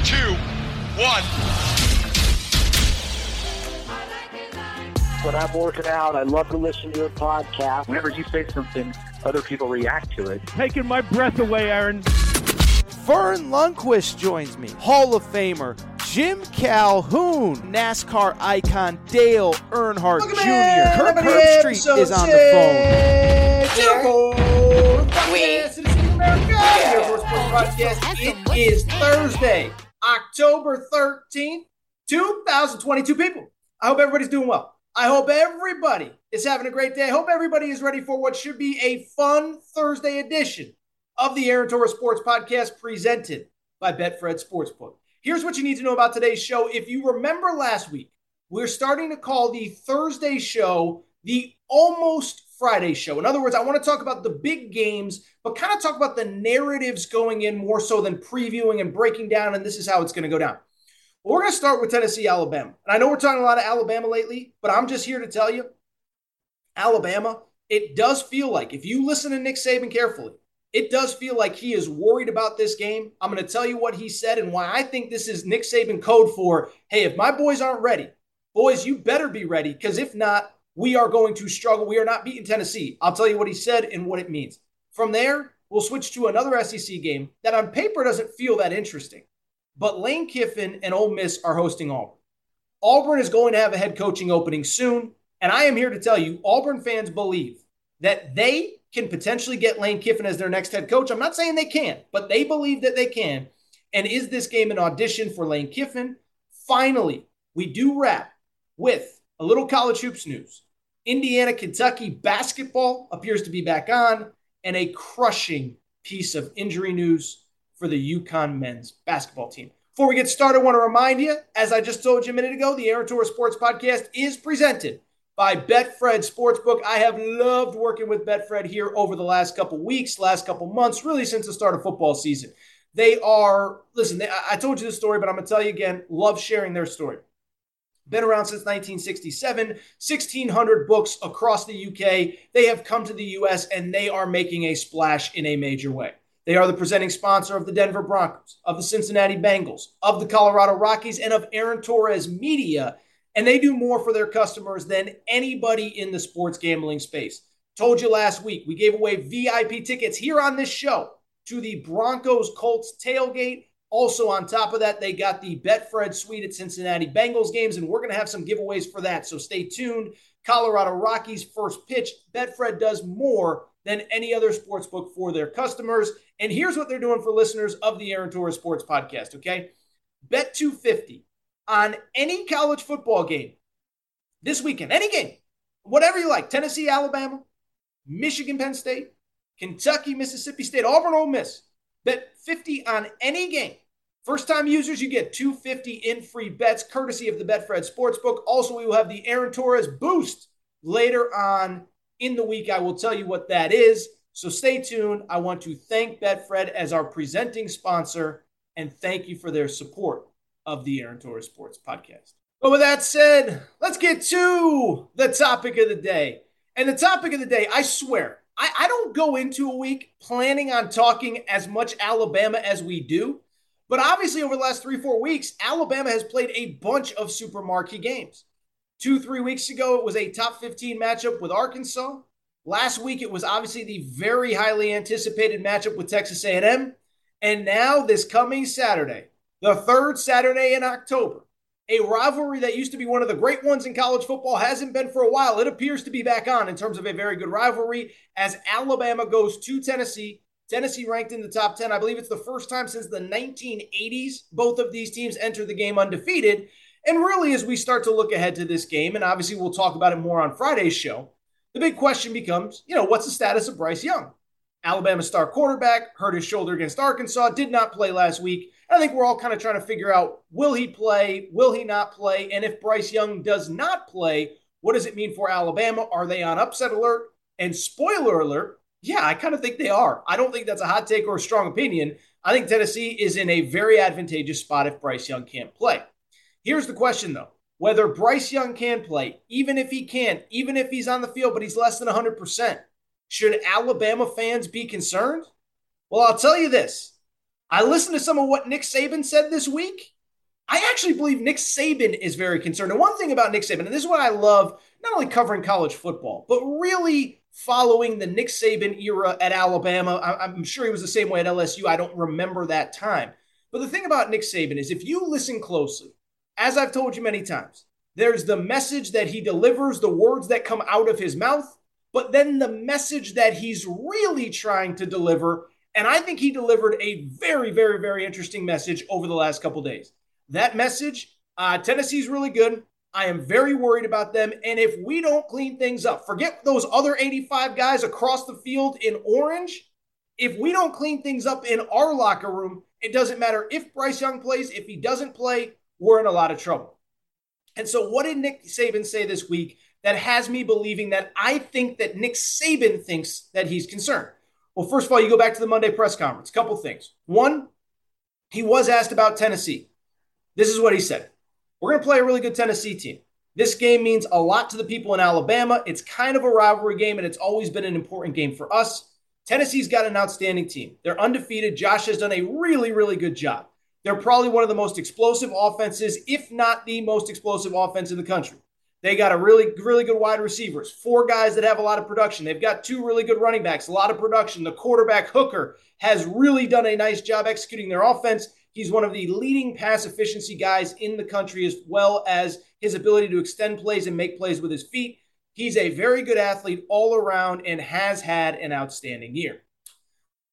Three, two, one. When I'm working out, I love to listen to your podcast. Whenever you say something, other people react to it. Taking my breath away, Aaron. Verne Lundquist joins me, Hall of Famer Jim Calhoun, NASCAR icon Dale Earnhardt Welcome Jr. Kirk Herbstreit is on the phone. It is Thursday, October 13th, 2022. People, I hope everybody's doing well. I hope everybody is having a great day. I hope everybody is ready for what should be a fun Thursday edition of the Aaron Torres Sports Podcast presented by Betfred Sportsbook. Here's what you need to know about today's show. If you remember last week, we're starting to call the Thursday show the almost Friday show. In other words, I want to talk about the big games, but kind of talk about the narratives going in more so than previewing and breaking down, and this is how it's going to go down. Well, we're going to start with Tennessee, Alabama. And I know we're talking a lot of Alabama lately, but I'm just here to tell you Alabama, it does feel like, if you listen to Nick Saban carefully, it does feel like he is worried about this game. I'm going to tell you what he said and why I think this is Nick Saban code for hey, if my boys aren't ready, boys, you better be ready because if not, we are going to struggle. We are not beating Tennessee. I'll tell you what he said and what it means. From there, we'll switch to another SEC game that on paper doesn't feel that interesting. But Lane Kiffin and Ole Miss are hosting Auburn. Auburn is going to have a head coaching opening soon. And I am here to tell you, Auburn fans believe that they can potentially get Lane Kiffin as their next head coach. I'm not saying they can't, but they believe that they can. And is this game an audition for Lane Kiffin? Finally, we do wrap with a little college hoops news. Indiana Kentucky basketball appears to be back on, and a crushing piece of injury news for the UConn men's basketball team. Before we get started, I want to remind you, as I just told you a minute ago, the Aaron Torres Sports Podcast is presented by Betfred Sportsbook. I have loved working with Betfred here over the last couple weeks, last couple months, really since the start of football season. They are, listen, they, I told you this story, but I'm going to tell you again, love sharing their story. Been around since 1967, 1,600 books across the UK. They have come to the US and they are making a splash in a major way. They are the presenting sponsor of the Denver Broncos, of the Cincinnati Bengals, of the Colorado Rockies, and of Aaron Torres Media and they do more for their customers than anybody in the sports gambling space. Told you last week, we gave away VIP tickets here on this show to the Broncos Colts tailgate. Also, on top of that, they got the Betfred suite at Cincinnati Bengals games, and we're going to have some giveaways for that. So stay tuned. Colorado Rockies first pitch. Betfred does more than any other sports book for their customers. And here's what they're doing for listeners of the Aaron Torres Sports Podcast, okay? Bet 250 on any college football game this weekend, any game, whatever you like Tennessee, Alabama, Michigan, Penn State, Kentucky, Mississippi State, Auburn, Ole Miss. Bet 50 on any game. First time users, you get 250 in free bets courtesy of the Betfred Sportsbook. Also, we will have the Aaron Torres boost later on in the week. I will tell you what that is. So stay tuned. I want to thank Betfred as our presenting sponsor and thank you for their support of the Aaron Torres Sports Podcast. But with that said, let's get to the topic of the day. And the topic of the day, I swear, I, I don't go into a week planning on talking as much Alabama as we do. But obviously, over the last three, four weeks, Alabama has played a bunch of super marquee games. Two, three weeks ago, it was a top 15 matchup with Arkansas. Last week, it was obviously the very highly anticipated matchup with Texas A&M. And now, this coming Saturday, the third Saturday in October, a rivalry that used to be one of the great ones in college football hasn't been for a while. It appears to be back on in terms of a very good rivalry as Alabama goes to Tennessee. Tennessee ranked in the top 10. I believe it's the first time since the 1980s both of these teams entered the game undefeated. And really, as we start to look ahead to this game, and obviously we'll talk about it more on Friday's show, the big question becomes, you know, what's the status of Bryce Young? Alabama star quarterback hurt his shoulder against Arkansas, did not play last week. I think we're all kind of trying to figure out will he play, will he not play? And if Bryce Young does not play, what does it mean for Alabama? Are they on upset alert? And spoiler alert, yeah, I kind of think they are. I don't think that's a hot take or a strong opinion. I think Tennessee is in a very advantageous spot if Bryce Young can't play. Here's the question though whether Bryce Young can play, even if he can't, even if he's on the field, but he's less than 100%, should Alabama fans be concerned? Well, I'll tell you this. I listened to some of what Nick Saban said this week. I actually believe Nick Saban is very concerned. And one thing about Nick Saban, and this is what I love, not only covering college football, but really following the Nick Saban era at Alabama. I'm sure he was the same way at LSU. I don't remember that time. But the thing about Nick Saban is if you listen closely, as I've told you many times, there's the message that he delivers, the words that come out of his mouth, but then the message that he's really trying to deliver. And I think he delivered a very, very, very interesting message over the last couple days. That message uh, Tennessee's really good. I am very worried about them. And if we don't clean things up, forget those other 85 guys across the field in orange. If we don't clean things up in our locker room, it doesn't matter if Bryce Young plays, if he doesn't play, we're in a lot of trouble. And so, what did Nick Saban say this week that has me believing that I think that Nick Saban thinks that he's concerned? Well, first of all, you go back to the Monday press conference. A couple things. One, he was asked about Tennessee. This is what he said We're going to play a really good Tennessee team. This game means a lot to the people in Alabama. It's kind of a rivalry game, and it's always been an important game for us. Tennessee's got an outstanding team. They're undefeated. Josh has done a really, really good job. They're probably one of the most explosive offenses, if not the most explosive offense in the country. They got a really, really good wide receivers, four guys that have a lot of production. They've got two really good running backs, a lot of production. The quarterback Hooker has really done a nice job executing their offense. He's one of the leading pass efficiency guys in the country, as well as his ability to extend plays and make plays with his feet. He's a very good athlete all around and has had an outstanding year.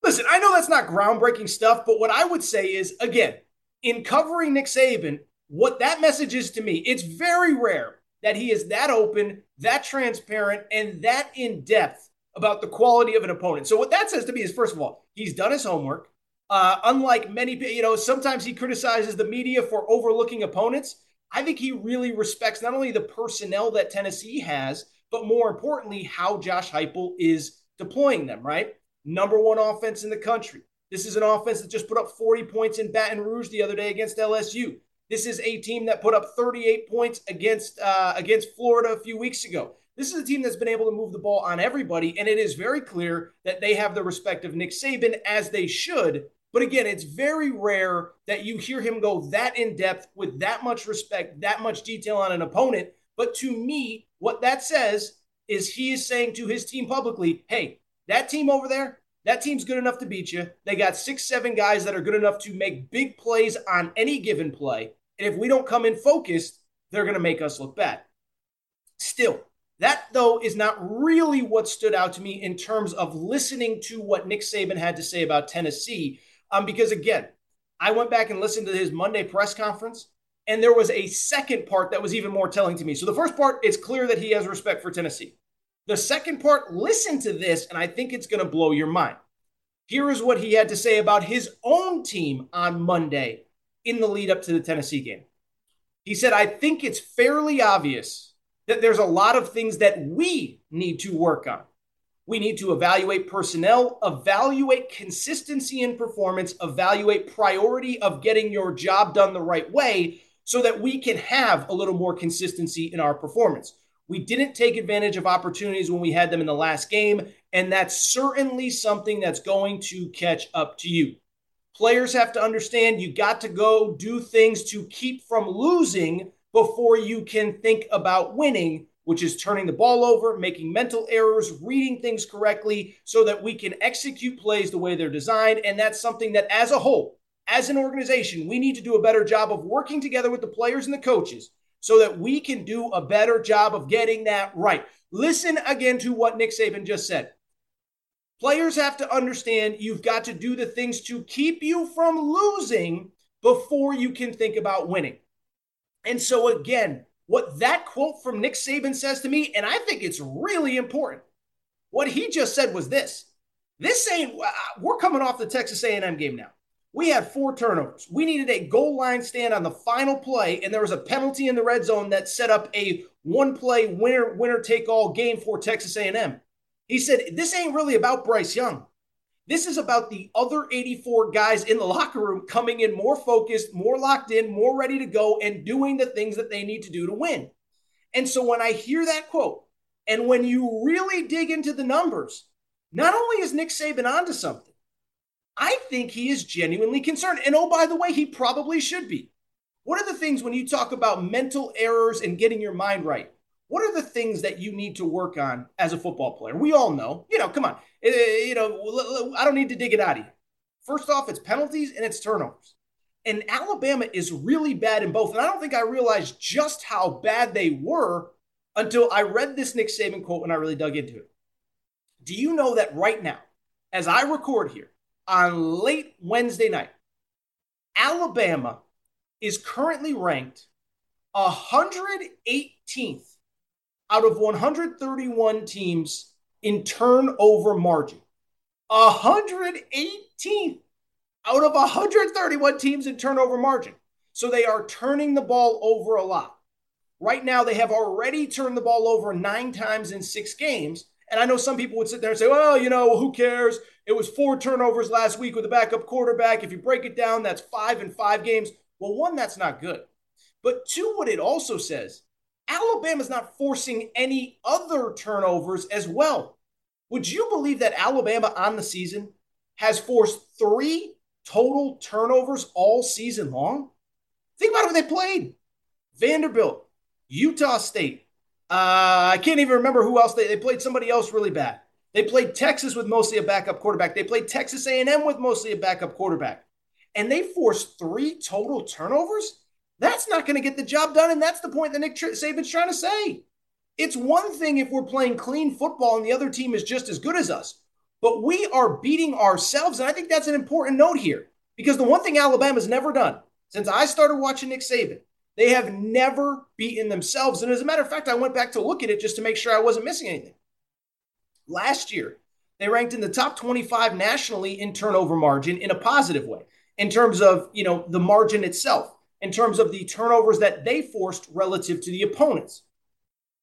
Listen, I know that's not groundbreaking stuff, but what I would say is, again, in covering Nick Saban, what that message is to me, it's very rare that he is that open, that transparent, and that in depth about the quality of an opponent. So, what that says to me is, first of all, he's done his homework. Uh, unlike many, you know, sometimes he criticizes the media for overlooking opponents. I think he really respects not only the personnel that Tennessee has, but more importantly, how Josh Heupel is deploying them, right? number one offense in the country. This is an offense that just put up 40 points in Baton Rouge the other day against LSU. This is a team that put up 38 points against uh, against Florida a few weeks ago. This is a team that's been able to move the ball on everybody, and it is very clear that they have the respect of Nick Saban as they should. But again, it's very rare that you hear him go that in depth with that much respect, that much detail on an opponent. But to me, what that says is he is saying to his team publicly, hey, that team over there, that team's good enough to beat you. They got six, seven guys that are good enough to make big plays on any given play. And if we don't come in focused, they're going to make us look bad. Still, that though is not really what stood out to me in terms of listening to what Nick Saban had to say about Tennessee. Um, because again, I went back and listened to his Monday press conference, and there was a second part that was even more telling to me. So the first part, it's clear that he has respect for Tennessee. The second part, listen to this, and I think it's going to blow your mind. Here is what he had to say about his own team on Monday in the lead up to the Tennessee game. He said, I think it's fairly obvious that there's a lot of things that we need to work on. We need to evaluate personnel, evaluate consistency in performance, evaluate priority of getting your job done the right way so that we can have a little more consistency in our performance. We didn't take advantage of opportunities when we had them in the last game, and that's certainly something that's going to catch up to you. Players have to understand you got to go do things to keep from losing before you can think about winning. which is turning the ball over, making mental errors, reading things correctly so that we can execute plays the way they're designed. And that's something that, as a whole, as an organization, we need to do a better job of working together with the players and the coaches so that we can do a better job of getting that right. Listen again to what Nick Saban just said. Players have to understand you've got to do the things to keep you from losing before you can think about winning. And so, again, what that quote from Nick Saban says to me, and I think it's really important. What he just said was this: This ain't. Uh, we're coming off the Texas A&M game now. We had four turnovers. We needed a goal line stand on the final play, and there was a penalty in the red zone that set up a one-play winner winner take all game for Texas A&M. He said, "This ain't really about Bryce Young. This is about the other 84 guys in the locker room coming in more focused, more locked in, more ready to go, and doing the things that they need to do to win. And so when I hear that quote, and when you really dig into the numbers, not only is Nick Saban onto something, I think he is genuinely concerned. And oh, by the way, he probably should be. What are the things when you talk about mental errors and getting your mind right? What are the things that you need to work on as a football player? We all know, you know, come on, eh, eh, you know, I don't need to dig it out of you. First off, it's penalties and it's turnovers. And Alabama is really bad in both. And I don't think I realized just how bad they were until I read this Nick Saban quote and I really dug into it. Do you know that right now, as I record here on late Wednesday night, Alabama is currently ranked 118th out of 131 teams in turnover margin. 118th out of 131 teams in turnover margin. So they are turning the ball over a lot. Right now, they have already turned the ball over nine times in six games. And I know some people would sit there and say, well, you know, who cares? It was four turnovers last week with a backup quarterback. If you break it down, that's five in five games. Well, one, that's not good. But two, what it also says Alabama's not forcing any other turnovers as well. Would you believe that Alabama on the season has forced three total turnovers all season long? Think about who they played Vanderbilt, Utah State. Uh, I can't even remember who else they, they played. Somebody else really bad. They played Texas with mostly a backup quarterback. They played Texas A&M with mostly a backup quarterback, and they forced three total turnovers. That's not going to get the job done. And that's the point that Nick Saban's trying to say. It's one thing if we're playing clean football and the other team is just as good as us, but we are beating ourselves. And I think that's an important note here because the one thing Alabama's never done since I started watching Nick Saban, they have never beaten themselves. And as a matter of fact, I went back to look at it just to make sure I wasn't missing anything. Last year, they ranked in the top 25 nationally in turnover margin in a positive way in terms of, you know, the margin itself in terms of the turnovers that they forced relative to the opponents.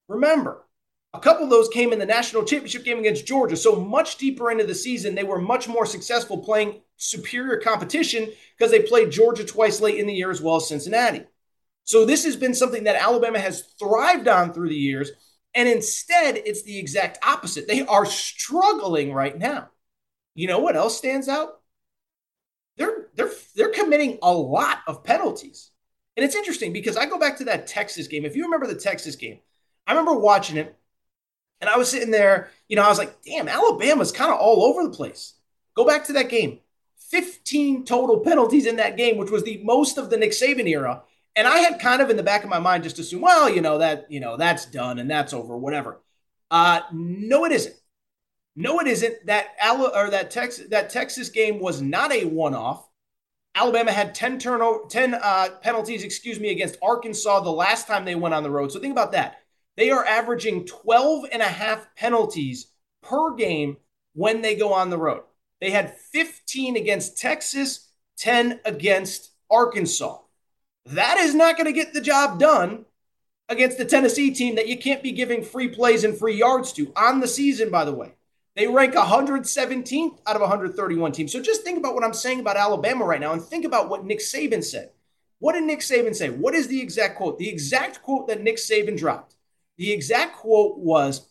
Remember, a couple of those came in the national championship game against Georgia. So much deeper into the season, they were much more successful playing superior competition because they played Georgia twice late in the year as well as Cincinnati. So this has been something that Alabama has thrived on through the years. And instead, it's the exact opposite. They are struggling right now. You know what else stands out? they're they're they're committing a lot of penalties. And it's interesting because I go back to that Texas game. If you remember the Texas game, I remember watching it and I was sitting there, you know, I was like, damn, Alabama's kind of all over the place. Go back to that game. 15 total penalties in that game, which was the most of the Nick Saban era. And I had kind of in the back of my mind just assumed, well, you know, that, you know, that's done and that's over, whatever. Uh, no, it isn't. No, it isn't. That Ala- or that Texas that Texas game was not a one-off. Alabama had 10 turnover 10 uh, penalties, excuse me, against Arkansas the last time they went on the road. So think about that. They are averaging 12 and a half penalties per game when they go on the road. They had 15 against Texas, 10 against Arkansas. That is not going to get the job done against the Tennessee team that you can't be giving free plays and free yards to on the season, by the way. They rank 117th out of 131 teams. So just think about what I'm saying about Alabama right now and think about what Nick Saban said. What did Nick Saban say? What is the exact quote? The exact quote that Nick Saban dropped. The exact quote was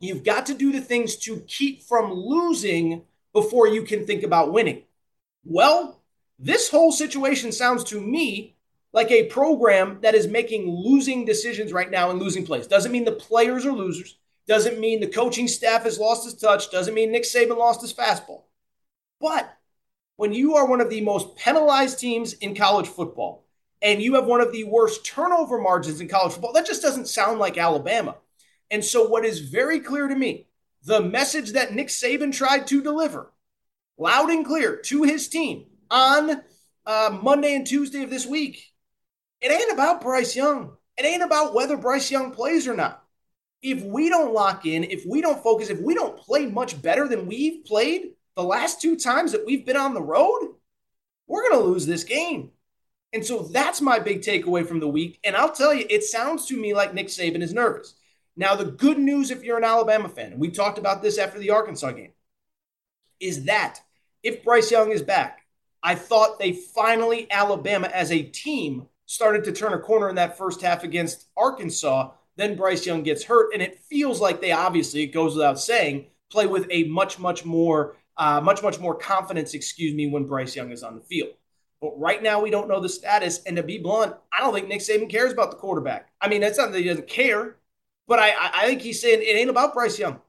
You've got to do the things to keep from losing before you can think about winning. Well, this whole situation sounds to me like a program that is making losing decisions right now and losing plays. Doesn't mean the players are losers. Doesn't mean the coaching staff has lost his touch. Doesn't mean Nick Saban lost his fastball. But when you are one of the most penalized teams in college football and you have one of the worst turnover margins in college football, that just doesn't sound like Alabama. And so, what is very clear to me, the message that Nick Saban tried to deliver loud and clear to his team on uh, Monday and Tuesday of this week, it ain't about Bryce Young. It ain't about whether Bryce Young plays or not. If we don't lock in, if we don't focus, if we don't play much better than we've played the last two times that we've been on the road, we're going to lose this game. And so that's my big takeaway from the week. And I'll tell you, it sounds to me like Nick Saban is nervous. Now, the good news if you're an Alabama fan, and we talked about this after the Arkansas game, is that if Bryce Young is back, I thought they finally, Alabama as a team, started to turn a corner in that first half against Arkansas. Then Bryce Young gets hurt, and it feels like they obviously, it goes without saying, play with a much, much more, uh, much, much more confidence, excuse me, when Bryce Young is on the field. But right now, we don't know the status. And to be blunt, I don't think Nick Saban cares about the quarterback. I mean, that's not that he doesn't care, but I, I think he's saying it ain't about Bryce Young.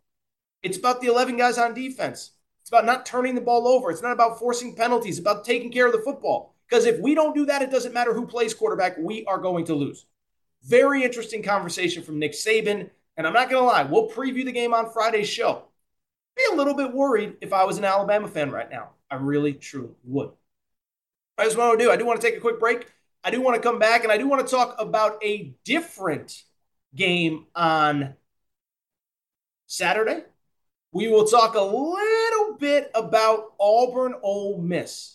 It's about the 11 guys on defense. It's about not turning the ball over. It's not about forcing penalties. It's about taking care of the football. Because if we don't do that, it doesn't matter who plays quarterback, we are going to lose. Very interesting conversation from Nick Saban. And I'm not going to lie, we'll preview the game on Friday's show. Be a little bit worried if I was an Alabama fan right now. I really, truly would. I just want to do, I do want to take a quick break. I do want to come back and I do want to talk about a different game on Saturday. We will talk a little bit about Auburn Ole Miss.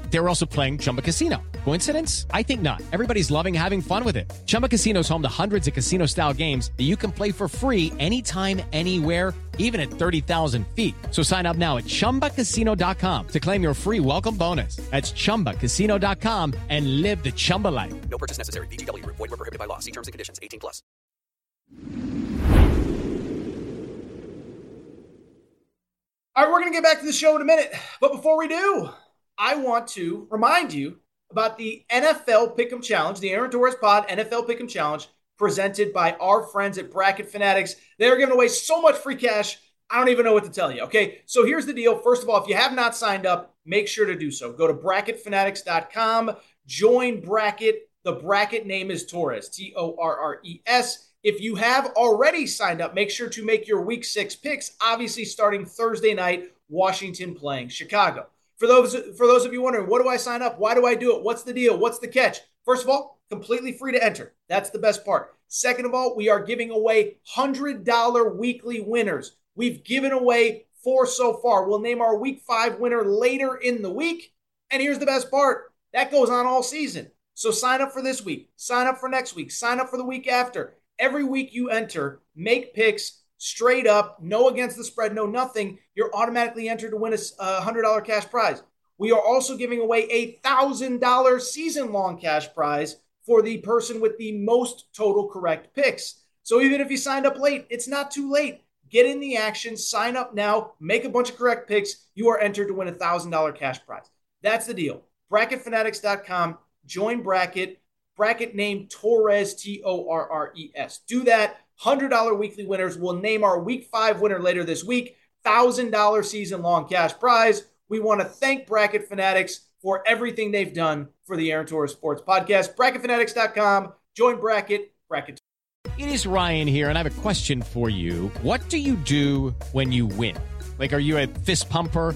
They were also playing Chumba Casino. Coincidence? I think not. Everybody's loving having fun with it. Chumba Casino is home to hundreds of casino-style games that you can play for free anytime anywhere, even at 30,000 feet. So sign up now at ChumbaCasino.com to claim your free welcome bonus. That's ChumbaCasino.com and live the Chumba life. No purchase necessary. VGW. Void were prohibited by law. See terms and conditions. 18 plus. All right, we're going to get back to the show in a minute. But before we do, I want to remind you about the NFL Pick'em Challenge, the Aaron Torres Pod NFL Pick'em Challenge presented by our friends at Bracket Fanatics. They're giving away so much free cash. I don't even know what to tell you. Okay, so here's the deal. First of all, if you have not signed up, make sure to do so. Go to bracketfanatics.com, join Bracket. The bracket name is Torres, T O R R E S. If you have already signed up, make sure to make your week six picks, obviously starting Thursday night, Washington playing Chicago. For those for those of you wondering, what do I sign up? Why do I do it? What's the deal? What's the catch? First of all, completely free to enter. That's the best part. Second of all, we are giving away $100 weekly winners. We've given away four so far. We'll name our week 5 winner later in the week. And here's the best part. That goes on all season. So sign up for this week, sign up for next week, sign up for the week after. Every week you enter, make picks, straight up, no against the spread, no nothing, you're automatically entered to win a $100 cash prize. We are also giving away a $1,000 season long cash prize for the person with the most total correct picks. So even if you signed up late, it's not too late. Get in the action, sign up now, make a bunch of correct picks. You are entered to win a $1,000 cash prize. That's the deal. BracketFanatics.com, join Bracket, bracket name Torres, T O R R E S. Do that. $100 weekly winners. We'll name our week five winner later this week. $1,000 season long cash prize. We want to thank Bracket Fanatics for everything they've done for the Aaron Torres Sports Podcast. BracketFanatics.com. Join Bracket. Bracket. It is Ryan here, and I have a question for you. What do you do when you win? Like, are you a fist pumper?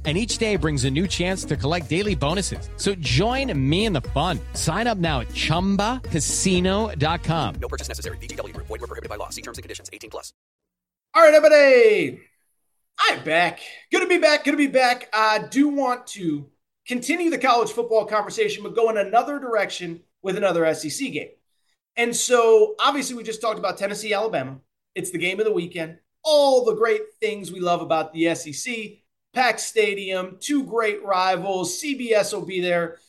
and each day brings a new chance to collect daily bonuses. So join me in the fun. Sign up now at ChumbaCasino.com. No purchase necessary. VGW. Void were prohibited by law. See terms and conditions. 18 plus. All right, everybody. I'm back. Good to be back. Good to be back. I do want to continue the college football conversation, but go in another direction with another SEC game. And so, obviously, we just talked about Tennessee, Alabama. It's the game of the weekend. All the great things we love about the SEC packed stadium, two great rivals. CBS will be there.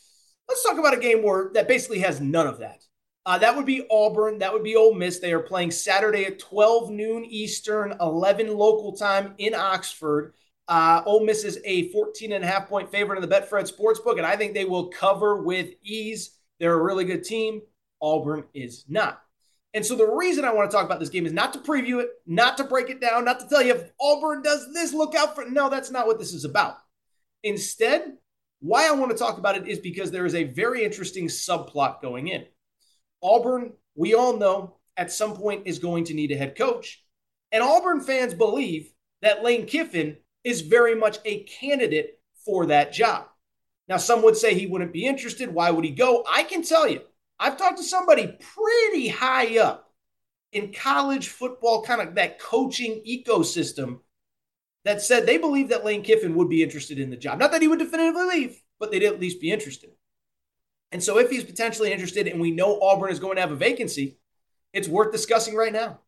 Let's talk about a game where that basically has none of that. Uh, that would be Auburn. That would be Ole Miss. They are playing Saturday at 12 noon Eastern, 11 local time in Oxford. Uh, Ole Miss is a 14 and a half point favorite in the Betfred Sportsbook, and I think they will cover with ease. They're a really good team. Auburn is not. And so the reason I want to talk about this game is not to preview it, not to break it down, not to tell you if Auburn does this, look out for. No, that's not what this is about. Instead, why I want to talk about it is because there is a very interesting subplot going in. Auburn, we all know, at some point is going to need a head coach. And Auburn fans believe that Lane Kiffin is very much a candidate for that job. Now, some would say he wouldn't be interested. Why would he go? I can tell you, I've talked to somebody pretty high up in college football, kind of that coaching ecosystem, that said they believe that Lane Kiffin would be interested in the job. Not that he would definitively leave, but they'd at least be interested. And so, if he's potentially interested and we know Auburn is going to have a vacancy, it's worth discussing right now.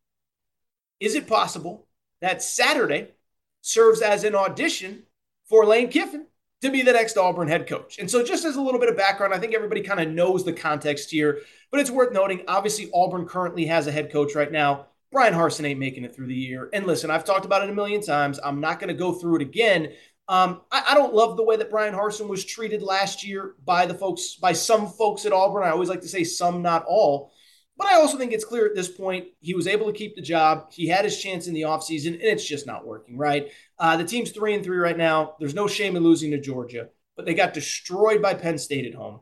Is it possible that Saturday serves as an audition for Lane Kiffin to be the next Auburn head coach. And so, just as a little bit of background, I think everybody kind of knows the context here, but it's worth noting. Obviously, Auburn currently has a head coach right now. Brian Harsin ain't making it through the year. And listen, I've talked about it a million times. I'm not going to go through it again. Um, I, I, don't love the way that Brian Harsin was treated last year by the folks, by some folks at Auburn. I always like to say some, not all. But I also think it's clear at this point he was able to keep the job. He had his chance in the offseason, and it's just not working, right? Uh, the team's three and three right now. There's no shame in losing to Georgia, but they got destroyed by Penn State at home.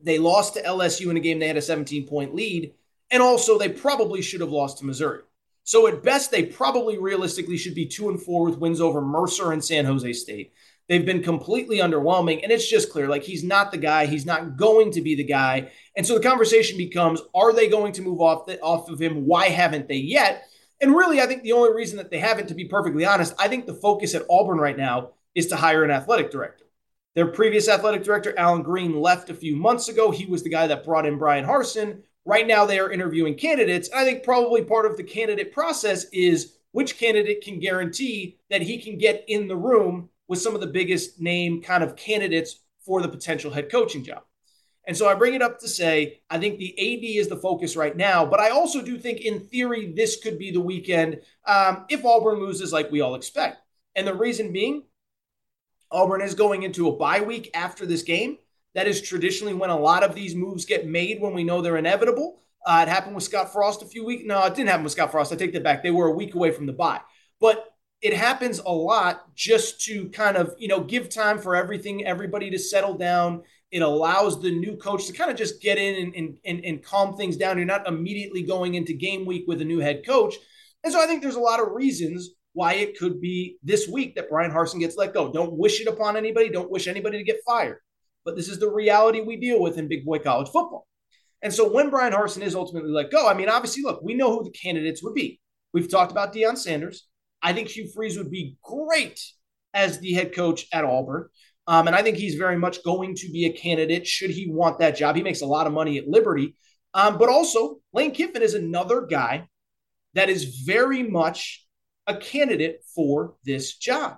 They lost to LSU in a game they had a 17 point lead, and also they probably should have lost to Missouri. So at best, they probably realistically should be two and four with wins over Mercer and San Jose State. They've been completely underwhelming, and it's just clear like he's not the guy. He's not going to be the guy. And so the conversation becomes: Are they going to move off the, off of him? Why haven't they yet? And really, I think the only reason that they haven't, to be perfectly honest, I think the focus at Auburn right now is to hire an athletic director. Their previous athletic director, Allen Greene, left a few months ago. He was the guy that brought in Brian Harsin. Right now, they are interviewing candidates. And I think probably part of the candidate process is which candidate can guarantee that he can get in the room with some of the biggest name kind of candidates for the potential head coaching job. And so I bring it up to say, I think the AD is the focus right now, but I also do think, in theory, this could be the weekend um, if Auburn loses like we all expect. And the reason being, Auburn is going into a bye week after this game. That is traditionally when a lot of these moves get made when we know they're inevitable. Uh, it happened with Scott Frost a few weeks. No, it didn't happen with Scott Frost. I take that back. They were a week away from the bye. But it happens a lot just to kind of, you know, give time for everything, everybody to settle down. It allows the new coach to kind of just get in and, and, and, calm things down. You're not immediately going into game week with a new head coach. And so I think there's a lot of reasons why it could be this week that Brian Harsin gets let go. Don't wish it upon anybody. Don't wish anybody to get fired. But this is the reality we deal with in big boy college football. And so when Brian Harsin is ultimately let go, I mean, obviously, look, we know who the candidates would be. We've talked about Deion Sanders. I think Hugh Freeze would be great as the head coach at Auburn. Um, and I think he's very much going to be a candidate should he want that job. He makes a lot of money at Liberty. Um, but also, Lane Kiffin is another guy that is very much a candidate for this job.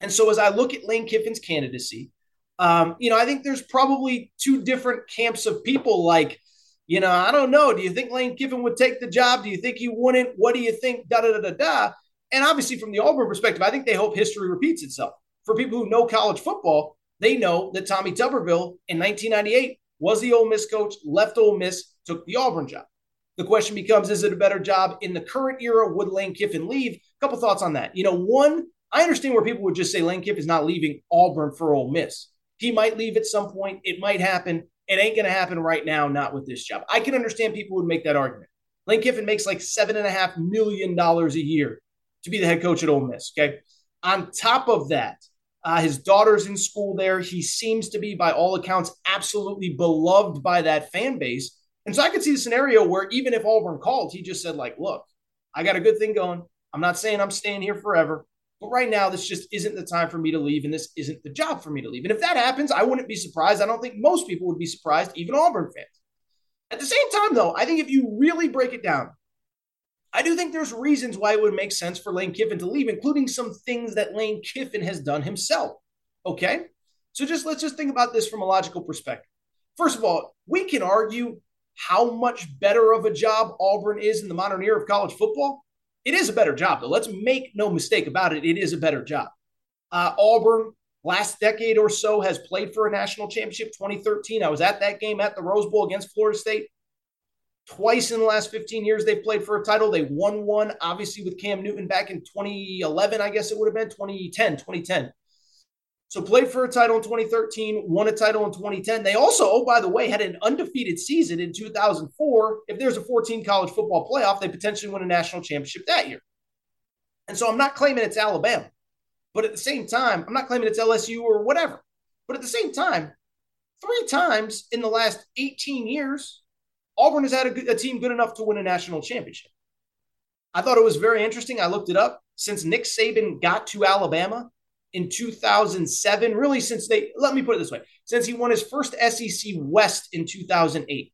And so as I look at Lane Kiffin's candidacy, um, you know, I think there's probably two different camps of people like, you know, I don't know. Do you think Lane Kiffin would take the job? Do you think he wouldn't? What do you think? Da da da da da. And obviously, from the Auburn perspective, I think they hope history repeats itself. For people who know college football, they know that Tommy Tuberville in 1998 was the Ole Miss coach, left Ole Miss, took the Auburn job. The question becomes is it a better job in the current era? Would Lane Kiffin leave? A couple thoughts on that. You know, one, I understand where people would just say Lane Kiffin is not leaving Auburn for Ole Miss. He might leave at some point. It might happen. It ain't going to happen right now, not with this job. I can understand people would make that argument. Lane Kiffin makes like seven and a half million dollars a year to be the head coach at Ole Miss. Okay. On top of that, uh, his daughter's in school there. He seems to be, by all accounts, absolutely beloved by that fan base. And so I could see the scenario where even if Auburn called, he just said, like, look, I got a good thing going. I'm not saying I'm staying here forever. But right now, this just isn't the time for me to leave, and this isn't the job for me to leave. And if that happens, I wouldn't be surprised. I don't think most people would be surprised, even Auburn fans. At the same time, though, I think if you really break it down, I do think there's reasons why it would make sense for Lane Kiffin to leave, including some things that Lane Kiffin has done himself. Okay? So just let's just think about this from a logical perspective. First of all, we can argue how much better of a job Auburn is in the modern era of college football. It is a better job, though. Let's make no mistake about it. It is a better job. Uh, Auburn, last decade or so, has played for a national championship. 2013, I was at that game at the Rose Bowl against Florida State. Twice in the last 15 years, they've played for a title. They won one, obviously, with Cam Newton back in 2011, I guess it would have been 2010, 2010. So played for a title in 2013, won a title in 2010. They also, oh, by the way, had an undefeated season in 2004. If there's a 14 college football playoff, they potentially win a national championship that year. And so I'm not claiming it's Alabama, but at the same time, I'm not claiming it's LSU or whatever. But at the same time, three times in the last 18 years, Auburn has had a, a team good enough to win a national championship. I thought it was very interesting. I looked it up. Since Nick Saban got to Alabama, in 2007, really since they, let me put it this way, since he won his first SEC West in 2008.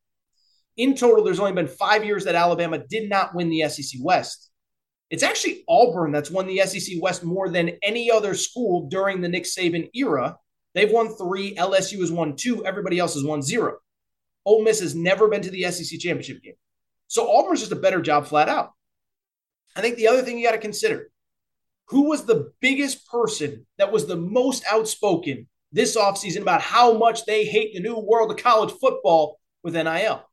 In total, there's only been five years that Alabama did not win the SEC West. It's actually Auburn that's won the SEC West more than any other school during the Nick Saban era. They've won three, LSU has won two, everybody else has won zero. Ole Miss has never been to the SEC championship game. So Auburn's just a better job flat out. I think the other thing you got to consider who was the biggest person that was the most outspoken this offseason about how much they hate the new world of college football with NIL? It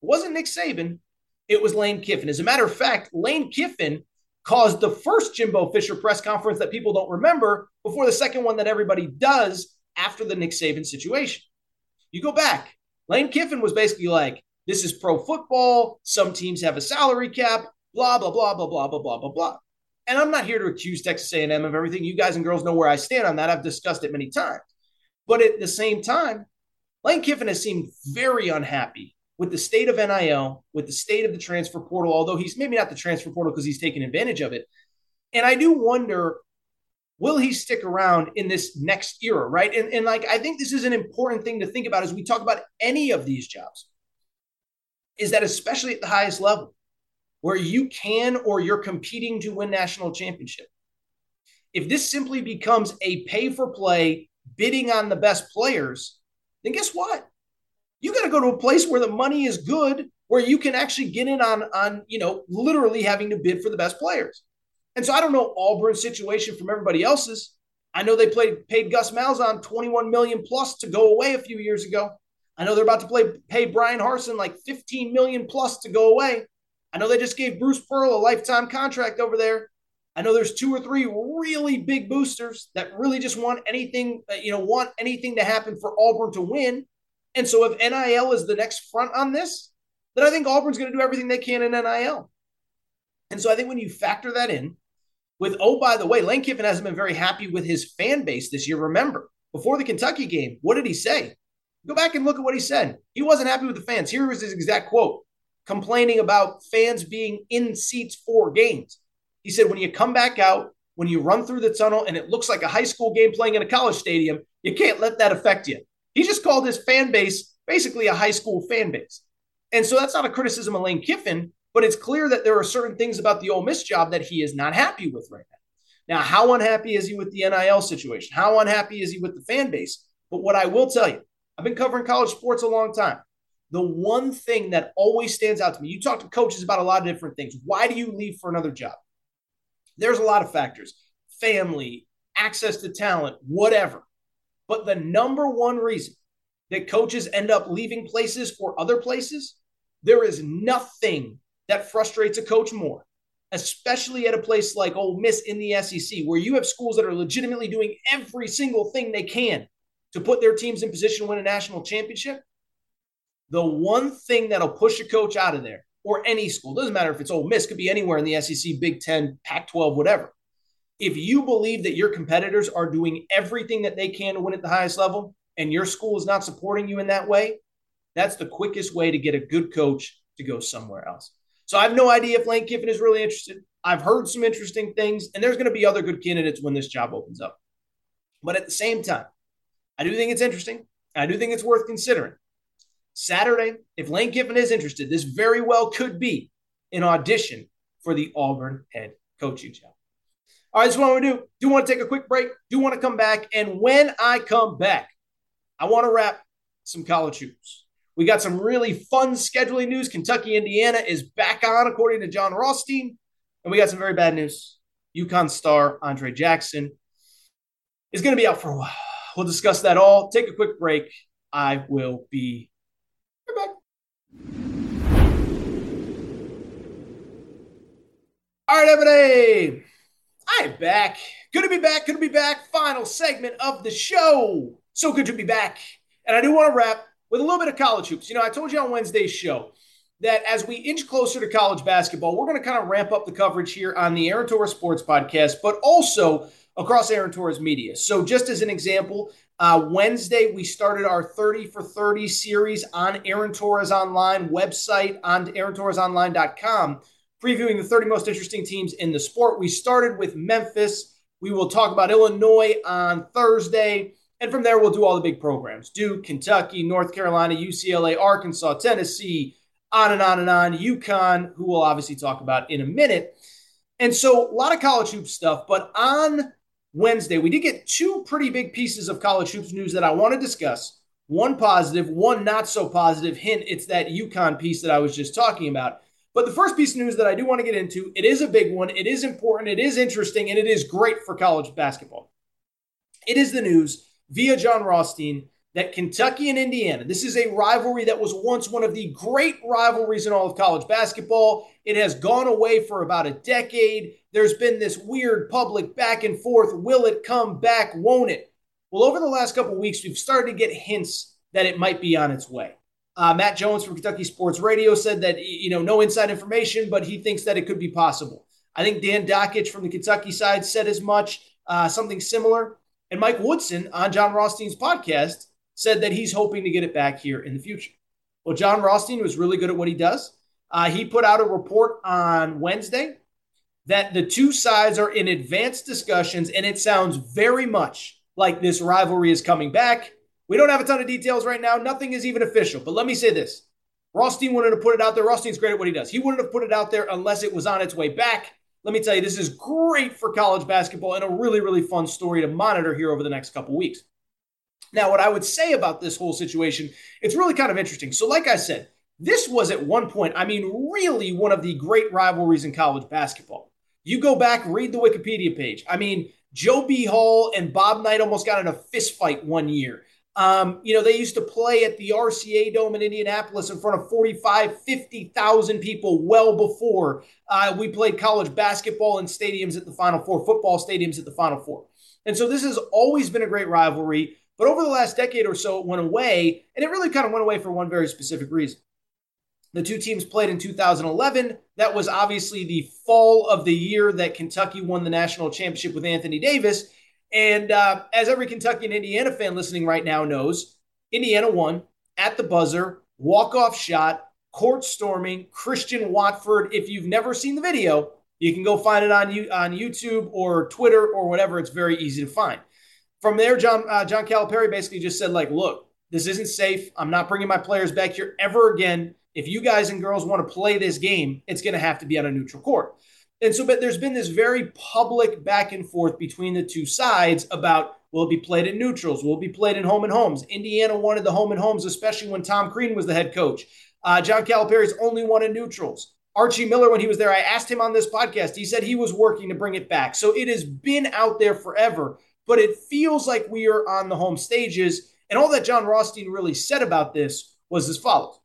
wasn't Nick Saban, it was Lane Kiffin. As a matter of fact, Lane Kiffin caused the first Jimbo Fisher press conference that people don't remember before the second one that everybody does after the Nick Saban situation. You go back, Lane Kiffin was basically like, this is pro football. Some teams have a salary cap, blah, blah, blah, blah, blah, blah, blah, blah, blah and I'm not here to accuse Texas A&M of everything. You guys and girls know where I stand on that. I've discussed it many times. But at the same time, Lane Kiffin has seemed very unhappy with the state of NIL, with the state of the transfer portal, although he's maybe not the transfer portal because he's taken advantage of it. And I do wonder, will he stick around in this next era, right? And, and like, I think this is an important thing to think about as we talk about any of these jobs, is that especially at the highest level, where you can or you're competing to win national championship. If this simply becomes a pay for play, bidding on the best players, then guess what? You got to go to a place where the money is good, where you can actually get in on on you know literally having to bid for the best players. And so I don't know Auburn's situation from everybody else's. I know they played paid Gus Malzahn 21 million plus to go away a few years ago. I know they're about to play pay Brian Harsin like 15 million plus to go away. I know they just gave Bruce Pearl a lifetime contract over there. I know there's two or three really big boosters that really just want anything, uh, you know, want anything to happen for Auburn to win. And so if NIL is the next front on this, then I think Auburn's going to do everything they can in NIL. And so I think when you factor that in, with oh, by the way, Lane Kiffin hasn't been very happy with his fan base this year. Remember, before the Kentucky game, what did he say? Go back and look at what he said. He wasn't happy with the fans. Here was his exact quote complaining about fans being in seats for games. He said, when you come back out, when you run through the tunnel and it looks like a high school game playing in a college stadium, you can't let that affect you. He just called his fan base basically a high school fan base. And so that's not a criticism of Lane Kiffin, but it's clear that there are certain things about the Ole Miss job that he is not happy with right now. Now, how unhappy is he with the NIL situation? How unhappy is he with the fan base? But what I will tell you, I've been covering college sports a long time. The one thing that always stands out to me, you talk to coaches about a lot of different things. Why do you leave for another job? There's a lot of factors family, access to talent, whatever. But the number one reason that coaches end up leaving places for other places, there is nothing that frustrates a coach more, especially at a place like Ole Miss in the SEC, where you have schools that are legitimately doing every single thing they can to put their teams in position to win a national championship. The one thing that'll push a coach out of there, or any school, doesn't matter if it's Ole Miss, could be anywhere in the SEC, Big Ten, Pac 12, whatever. If you believe that your competitors are doing everything that they can to win at the highest level, and your school is not supporting you in that way, that's the quickest way to get a good coach to go somewhere else. So I have no idea if Lane Kiffin is really interested. I've heard some interesting things, and there's going to be other good candidates when this job opens up. But at the same time, I do think it's interesting. I do think it's worth considering. Saturday, if Lane Kiffin is interested, this very well could be an audition for the Auburn head coaching job. All right, that's what I want to do. Do you want to take a quick break. Do you want to come back. And when I come back, I want to wrap some college hoops. We got some really fun scheduling news. Kentucky, Indiana is back on, according to Jon Rothstein. And we got some very bad news. UConn star Andre Jackson is going to be out for a while. We'll discuss that all. Take a quick break. I will be All right, everybody. I'm back. Good to be back. Good to be back. Final segment of the show. So good to be back. And I do want to wrap with a little bit of college hoops. You know, I told you on Wednesday's show that as we inch closer to college basketball, we're going to kind of ramp up the coverage here on the Aaron Torres Sports Podcast, but also across Aaron Torres Media. So, just as an example, uh, Wednesday we started our 30 for 30 series on Aaron Torres Online website on AaronTorresOnline.com, previewing the 30 most interesting teams in the sport. We started with Memphis. We will talk about Illinois on Thursday. And from there, we'll do all the big programs Duke, Kentucky, North Carolina, UCLA, Arkansas, Tennessee, on and on and on. UConn, who we'll obviously talk about in a minute. And so, a lot of college hoops stuff. But on Wednesday, we did get two pretty big pieces of college hoops news that I want to discuss. One positive, one not so positive. Hint, it's that UConn piece that I was just talking about. But the first piece of news that I do want to get into, it is a big one, it is important, it is interesting, and it is great for college basketball. It is the news via Jon Rothstein that Kentucky and Indiana, this is a rivalry that was once one of the great rivalries in all of college basketball. It has gone away for about a decade. There's been this weird public back and forth. Will it come back? Won't it? Well, over the last couple weeks, we've started to get hints that it might be on its way. Uh, Matt Jones from Kentucky Sports Radio said that, you know, no inside information, but he thinks that it could be possible. I think Dan Dakich from the Kentucky side said as much, uh, something similar. And Mike Woodson on Jon Rothstein's podcast said that he's hoping to get it back here in the future. Well, Jon Rothstein was really good at what he does. Uh, he put out a report on Wednesday that the two sides are in advanced discussions, and it sounds very much like this rivalry is coming back. We don't have a ton of details right now. Nothing is even official. But let me say this Rothstein wanted to put it out there. Rothstein's great at what he does. He wouldn't have put it out there unless it was on its way back. Let me tell you, this is great for college basketball and a really, really fun story to monitor here over the next couple weeks. Now, what I would say about this whole situation, it's really kind of interesting. So, like I said, this was at one point, I mean, really one of the great rivalries in college basketball. You go back, read the Wikipedia page. I mean, Joe B. Hall and Bob Knight almost got in a fist fight one year. Um, you know, they used to play at the RCA Dome in Indianapolis in front of 45, 50,000 people well before uh, we played college basketball in stadiums at the Final Four, football stadiums at the Final Four. And so this has always been a great rivalry. But over the last decade or so, it went away, and it really kind of went away for one very specific reason. The two teams played in 2011. That was obviously the fall of the year that Kentucky won the national championship with Anthony Davis. And uh, as every Kentucky and Indiana fan listening right now knows, Indiana won at the buzzer, walk off shot, court storming, Christian Watford. If you've never seen the video, you can go find it on you on YouTube or Twitter or whatever. It's very easy to find. From there, John uh, John Calipari basically just said like, look, this isn't safe. I'm not bringing my players back here ever again. If you guys and girls want to play this game, it's going to have to be on a neutral court. And so, but there's been this very public back and forth between the two sides about will it be played in neutrals? Will it be played in home and homes? Indiana wanted the home and homes, especially when Tom Crean was the head coach. Uh, John Calipari's only one in neutrals. Archie Miller, when he was there, I asked him on this podcast. He said he was working to bring it back. So it has been out there forever, but it feels like we are on the home stages. And all that Jon Rothstein really said about this was as follows.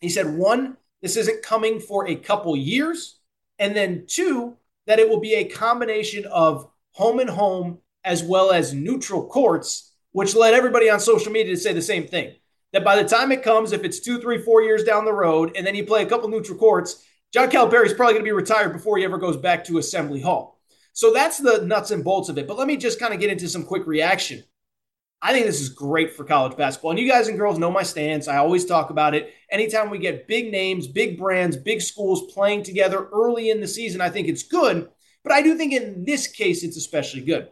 He said, one, this isn't coming for a couple years. And then two, that it will be a combination of home and home as well as neutral courts, which led everybody on social media to say the same thing. That by the time it comes, if it's two, three, four years down the road, and then you play a couple neutral courts, John Calipari is probably going to be retired before he ever goes back to Assembly Hall. So that's the nuts and bolts of it. But let me just kind of get into some quick reaction. I think this is great for college basketball. And you guys and girls know my stance. I always talk about it. Anytime we get big names, big brands, big schools playing together early in the season, I think it's good. But I do think in this case, it's especially good.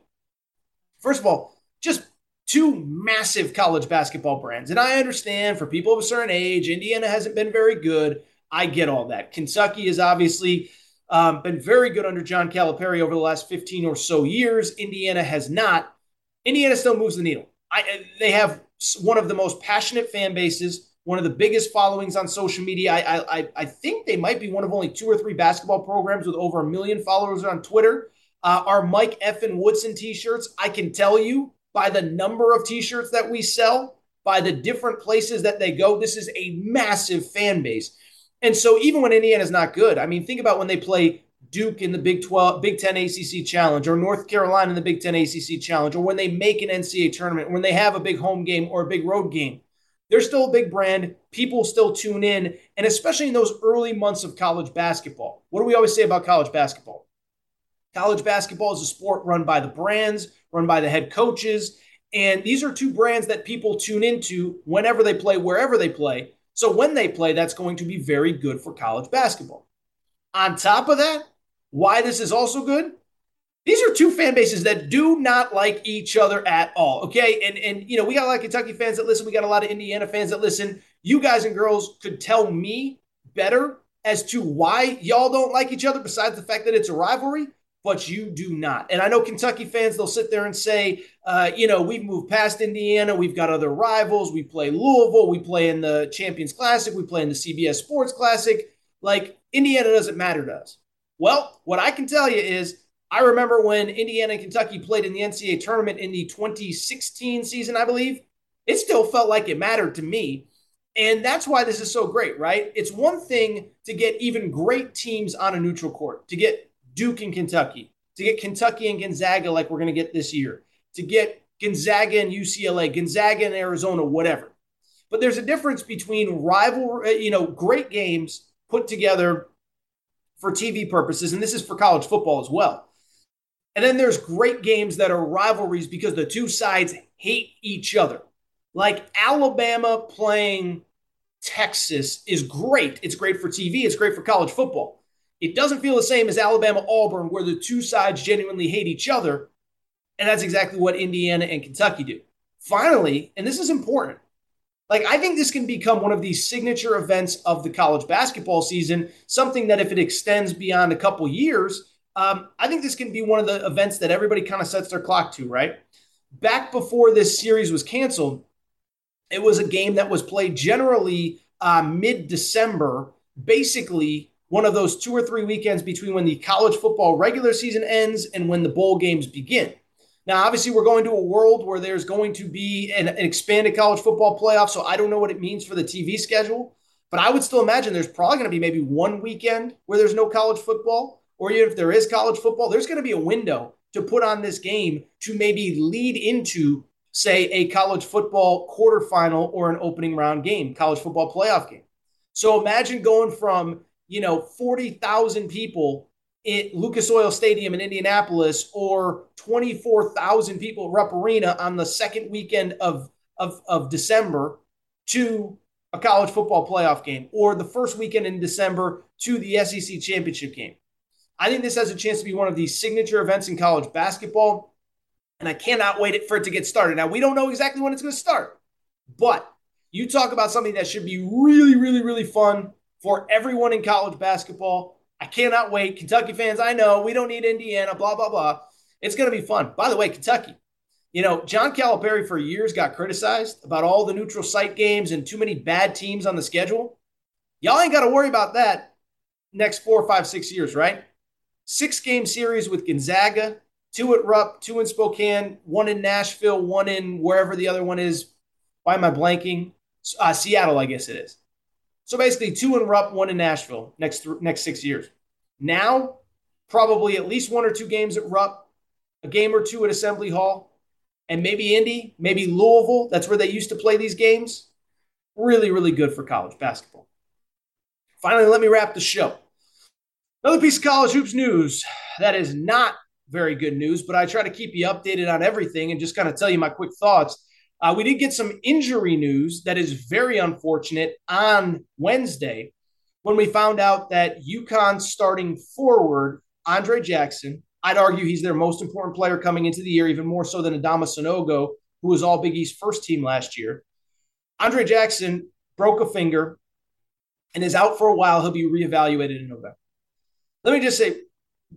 First of all, just two massive college basketball brands. And I understand for people of a certain age, Indiana hasn't been very good. I get all that. Kentucky has obviously um, been very good under John Calipari over the last 15 or so years. Indiana has not. Indiana still moves the needle. I, they have one of the most passionate fan bases, one of the biggest followings on social media. I, I, I think they might be one of only two or three basketball programs with over a million followers on Twitter. Uh, our Mike and Woodson t shirts, I can tell you by the number of t shirts that we sell, by the different places that they go, this is a massive fan base. And so even when Indiana's not good, I mean, think about when they play Duke in the Big 12, Big 10 ACC Challenge, or North Carolina in the Big 10 ACC Challenge, or when they make an NCAA tournament, when they have a big home game or a big road game. They're still a big brand. People still tune in, and especially in those early months of college basketball. What do we always say about college basketball? College basketball is a sport run by the brands, run by the head coaches, and these are two brands that people tune into whenever they play, wherever they play. So when they play, that's going to be very good for college basketball. On top of that, why this is also good? These are two fan bases that do not like each other at all. Okay. And and you know, we got a lot of Kentucky fans that listen, we got a lot of Indiana fans that listen. You guys and girls could tell me better as to why y'all don't like each other, besides the fact that it's a rivalry, but you do not. And I know Kentucky fans, they'll sit there and say, uh, you know, we've moved past Indiana, we've got other rivals, we play Louisville, we play in the Champions Classic, we play in the CBS Sports Classic. Like, Indiana doesn't matter to us. Well, what I can tell you is I remember when Indiana and Kentucky played in the NCAA tournament in the 2016 season, I believe. It still felt like it mattered to me. And that's why this is so great, right? It's one thing to get even great teams on a neutral court, to get Duke and Kentucky, to get Kentucky and Gonzaga like we're going to get this year, to get Gonzaga and UCLA, Gonzaga and Arizona, whatever. But there's a difference between rival, you know, great games put together for TV purposes, and this is for college football as well. And then there's great games that are rivalries because the two sides hate each other. Like Alabama playing Texas is great. It's great for TV, it's great for college football. It doesn't feel the same as Alabama Auburn, where the two sides genuinely hate each other. And that's exactly what Indiana and Kentucky do. Finally, and this is important, like, I think this can become one of these signature events of the college basketball season, something that if it extends beyond a couple years, um, I think this can be one of the events that everybody kind of sets their clock to, right? Back before this series was canceled, it was a game that was played generally uh, mid December, basically one of those two or three weekends between when the college football regular season ends and when the bowl games begin. Now, obviously, we're going to a world where there's going to be an, an, expanded college football playoff. So I don't know what it means for the TV schedule, but I would still imagine there's probably going to be maybe one weekend where there's no college football, or if there is college football, there's going to be a window to put on this game to maybe lead into, say, a college football quarterfinal or an opening round game, college football playoff game. So imagine going from, you know, 40,000 people at Lucas Oil Stadium in Indianapolis or 24,000 people at Rupp Arena on the second weekend of, of, of December to a college football playoff game or the first weekend in December to the SEC championship game. I think this has a chance to be one of these signature events in college basketball, and I cannot wait for it to get started. Now, we don't know exactly when it's going to start, but you talk about something that should be really, really, really fun for everyone in college basketball. I cannot wait. Kentucky fans, I know we don't need Indiana, blah, blah, blah. It's going to be fun. By the way, Kentucky, you know, John Calipari for years got criticized about all the neutral site games and too many bad teams on the schedule. Y'all ain't got to worry about that next four, five, six years, right? Six game series with Gonzaga, two at Rupp, two in Spokane, one in Nashville, one in wherever the other one is. Why am I blanking? Uh, Seattle, I guess it is. So basically, two in Rupp, one in Nashville next th- next six years. Now, probably at least one or two games at Rupp, a game or two at Assembly Hall, and maybe Indy, maybe Louisville. That's where they used to play these games. Really, really good for college basketball. Finally, let me wrap the show. Another piece of college hoops news that is not very good news, but I try to keep you updated on everything and just kind of tell you my quick thoughts. Uh, we did get some injury news that is very unfortunate on Wednesday when we found out that UConn starting forward, Andre Jackson, I'd argue he's their most important player coming into the year, even more so than Adama Sanogo, who was all Big East first team last year. Andre Jackson broke a finger and is out for a while. He'll be reevaluated in November. Let me just say,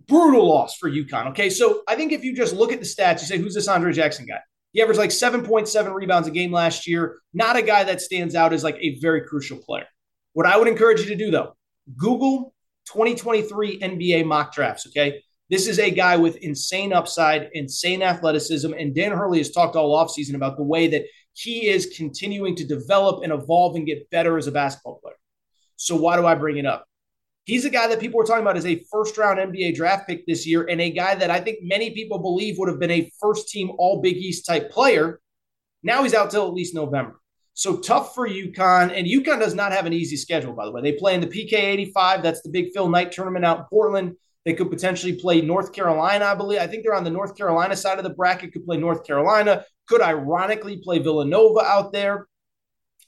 brutal loss for UConn. Okay, so I think if you just look at the stats, you say, who's this Andre Jackson guy? He averaged like 7.7 rebounds a game last year. Not a guy that stands out as like a very crucial player. What I would encourage you to do though, Google 2023 NBA mock drafts. Okay. This is a guy with insane upside, insane athleticism. And Dan Hurley has talked all offseason about the way that he is continuing to develop and evolve and get better as a basketball player. So, why do I bring it up? He's a guy that people were talking about as a first round NBA draft pick this year, and a guy that I think many people believe would have been a first team All Big East type player. Now he's out till at least November. So tough for UConn. And UConn does not have an easy schedule, by the way. They play in the PK 85. That's the big Phil Knight tournament out in Portland. They could potentially play North Carolina, I believe. I think they're on the North Carolina side of the bracket, could play North Carolina, could ironically play Villanova out there.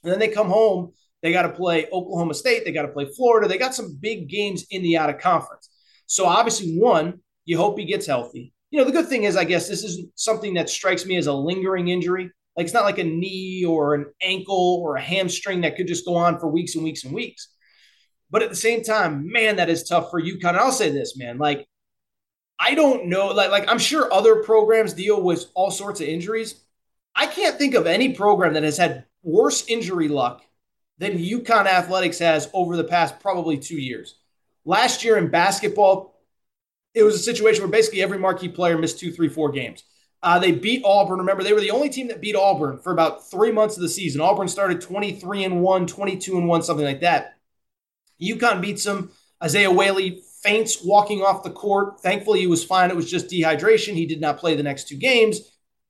And then they come home they got to play Oklahoma State. They got to play Florida. They got some big games in the out of conference. So obviously, one, you hope he gets healthy. You know, the good thing is, I guess this isn't something that strikes me as a lingering injury. Like it's not like a knee or an ankle or a hamstring that could just go on for weeks and weeks and weeks. But at the same time, man, that is tough for UConn. And I'll say this, man, like I don't know, like, like I'm sure other programs deal with all sorts of injuries. I can't think of any program that has had worse injury luck than UConn Athletics has over the past probably two years. Last year in basketball, it was a situation where basically every marquee player missed two, three, four games. Uh, they beat Auburn. Remember, they were the only team that beat Auburn for about three months of the season. Auburn started 23 and 1, 22 and 1, something like that. UConn beats them. Isaiah Whaley faints walking off the court. Thankfully, he was fine. It was just dehydration. He did not play the next two games.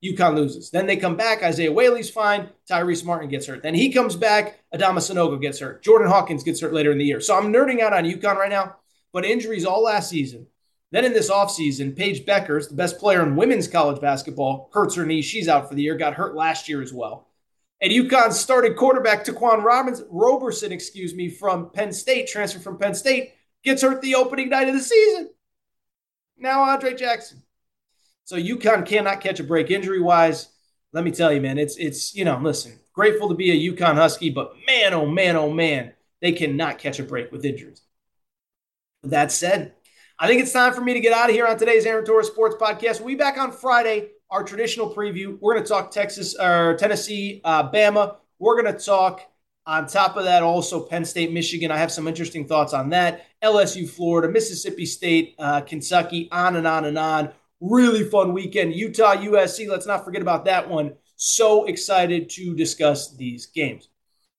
UConn loses. Then they come back. Isaiah Whaley's fine. Tyrese Martin gets hurt. Then he comes back. Adama Sanogo gets hurt. Jordan Hawkins gets hurt later in the year. So I'm nerding out on UConn right now, but injuries all last season. Then in this offseason, Paige Bueckers, the best player in women's college basketball, hurts her knee. She's out for the year, got hurt last year as well. And UConn started quarterback Ta'Quan Robbins, Roberson, excuse me, from Penn State, transfer from Penn State, gets hurt the opening night of the season. Now Andre Jackson. So UConn cannot catch a break injury wise. Let me tell you, man, it's it's you know, listen, grateful to be a UConn Husky, but man, oh man, oh man, they cannot catch a break with injuries. that said, I think it's time for me to get out of here on today's Aaron Torres Sports Podcast. We'll be back on Friday, our traditional preview. We're going to talk Texas or Tennessee, uh, Bama. We're going to talk on top of that, also Penn State, Michigan. I have some interesting thoughts on that. LSU, Florida, Mississippi State, uh, Kentucky, on and on and on. Really fun weekend. Utah, USC. Let's not forget about that one. So excited to discuss these games.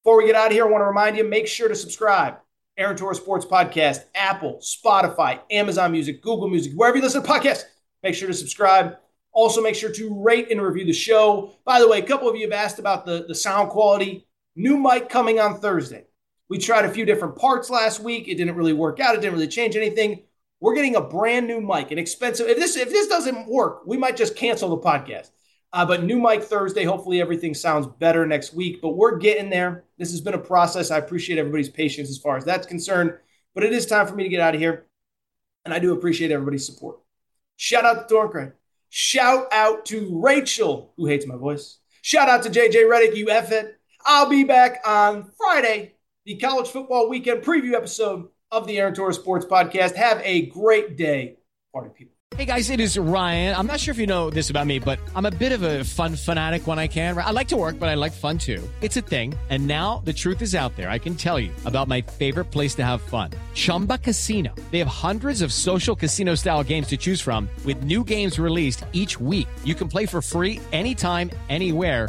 Before we get out of here, I want to remind you make sure to subscribe. Aaron Torres Sports Podcast, Apple, Spotify, Amazon Music, Google Music, wherever you listen to podcasts. Make sure to subscribe. Also, make sure to rate and review the show. By the way, a couple of you have asked about the, the sound quality. New mic coming on Thursday. We tried a few different parts last week. It didn't really work out. It didn't really change anything. We're getting a brand new mic, an expensive. If this if this doesn't work, we might just cancel the podcast. Uh, but new mic Thursday. Hopefully everything sounds better next week. But we're getting there. This has been a process. I appreciate everybody's patience as far as that's concerned. But it is time for me to get out of here, and I do appreciate everybody's support. Shout out to Dorncraig. Shout out to Rachel, who hates my voice. Shout out to JJ Redick, you F it. I'll be back on Friday, the college football weekend preview episode of the Aaron Torres Sports Podcast. Have a great day, party people. Hey guys, it is Ryan. I'm not sure if you know this about me, but I'm a bit of a fun fanatic when I can. I like to work, but I like fun too. It's a thing. And now the truth is out there. I can tell you about my favorite place to have fun Chumba Casino. They have hundreds of social casino style games to choose from, with new games released each week. You can play for free anytime, anywhere